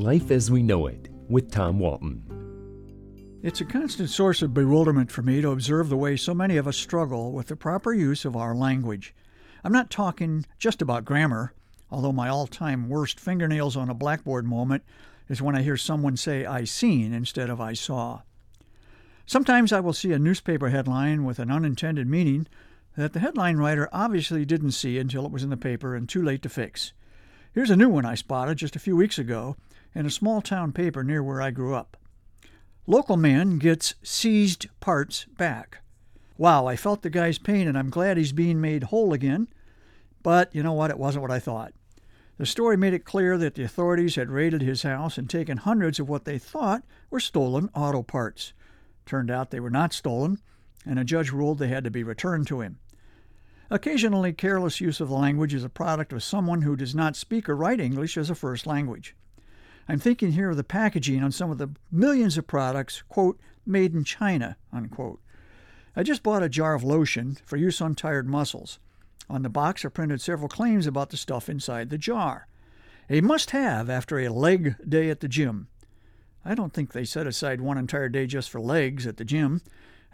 Life as We Know It with Tom Walton. It's a constant source of bewilderment for me to observe the way so many of us struggle with the proper use of our language. I'm not talking just about grammar, although my all time worst fingernails on a blackboard moment is when I hear someone say I seen instead of I saw. Sometimes I will see a newspaper headline with an unintended meaning that the headline writer obviously didn't see until it was in the paper and too late to fix. Here's a new one I spotted just a few weeks ago in a small town paper near where I grew up. Local man gets seized parts back. Wow, I felt the guy's pain and I'm glad he's being made whole again. But you know what? It wasn't what I thought. The story made it clear that the authorities had raided his house and taken hundreds of what they thought were stolen auto parts. Turned out they were not stolen, and a judge ruled they had to be returned to him. Occasionally, careless use of the language is a product of someone who does not speak or write English as a first language. I'm thinking here of the packaging on some of the millions of products, quote, made in China, unquote. I just bought a jar of lotion for use on tired muscles. On the box are printed several claims about the stuff inside the jar. A must have after a leg day at the gym. I don't think they set aside one entire day just for legs at the gym.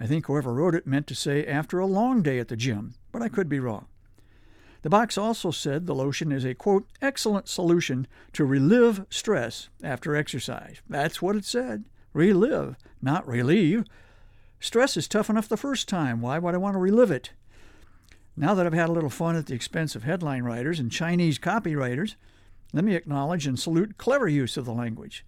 I think whoever wrote it meant to say after a long day at the gym, but I could be wrong. The box also said the lotion is a quote, excellent solution to relive stress after exercise. That's what it said. Relive, not relieve. Stress is tough enough the first time. Why would I want to relive it? Now that I've had a little fun at the expense of headline writers and Chinese copywriters, let me acknowledge and salute clever use of the language.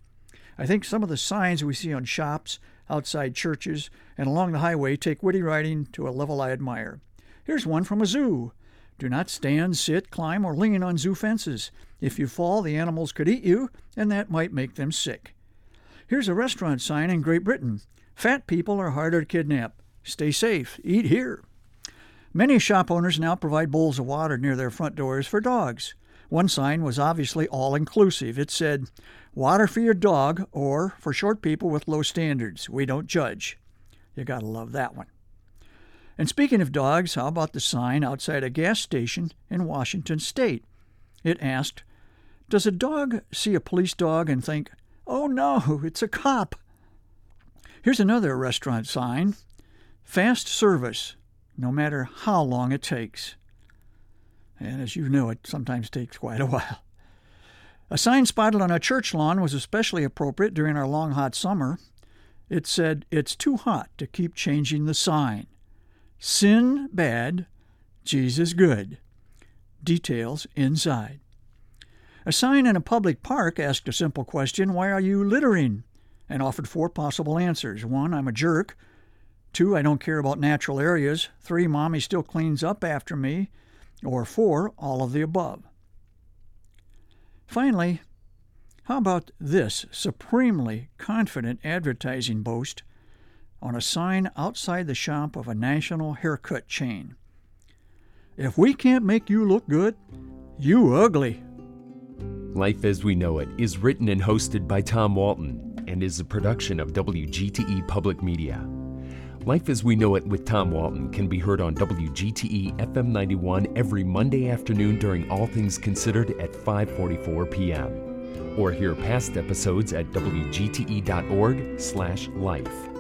I think some of the signs we see on shops, outside churches, and along the highway take witty writing to a level I admire. Here's one from a zoo. Do not stand, sit, climb, or lean on zoo fences. If you fall, the animals could eat you, and that might make them sick. Here's a restaurant sign in Great Britain Fat people are harder to kidnap. Stay safe. Eat here. Many shop owners now provide bowls of water near their front doors for dogs. One sign was obviously all inclusive. It said, Water for your dog, or for short people with low standards. We don't judge. You gotta love that one. And speaking of dogs, how about the sign outside a gas station in Washington state? It asked, Does a dog see a police dog and think, Oh no, it's a cop? Here's another restaurant sign Fast service, no matter how long it takes. And as you know, it sometimes takes quite a while. A sign spotted on a church lawn was especially appropriate during our long hot summer. It said, It's too hot to keep changing the sign. Sin bad, Jesus good. Details inside. A sign in a public park asked a simple question Why are you littering? and offered four possible answers. One, I'm a jerk. Two, I don't care about natural areas. Three, mommy still cleans up after me. Or four, all of the above. Finally, how about this supremely confident advertising boast on a sign outside the shop of a national haircut chain? If we can't make you look good, you ugly. Life as We Know It is written and hosted by Tom Walton and is a production of WGTE Public Media. Life as We Know It with Tom Walton can be heard on WGTE FM 91 every Monday afternoon during All Things Considered at 5:44 p.m. Or hear past episodes at wgte.org/life.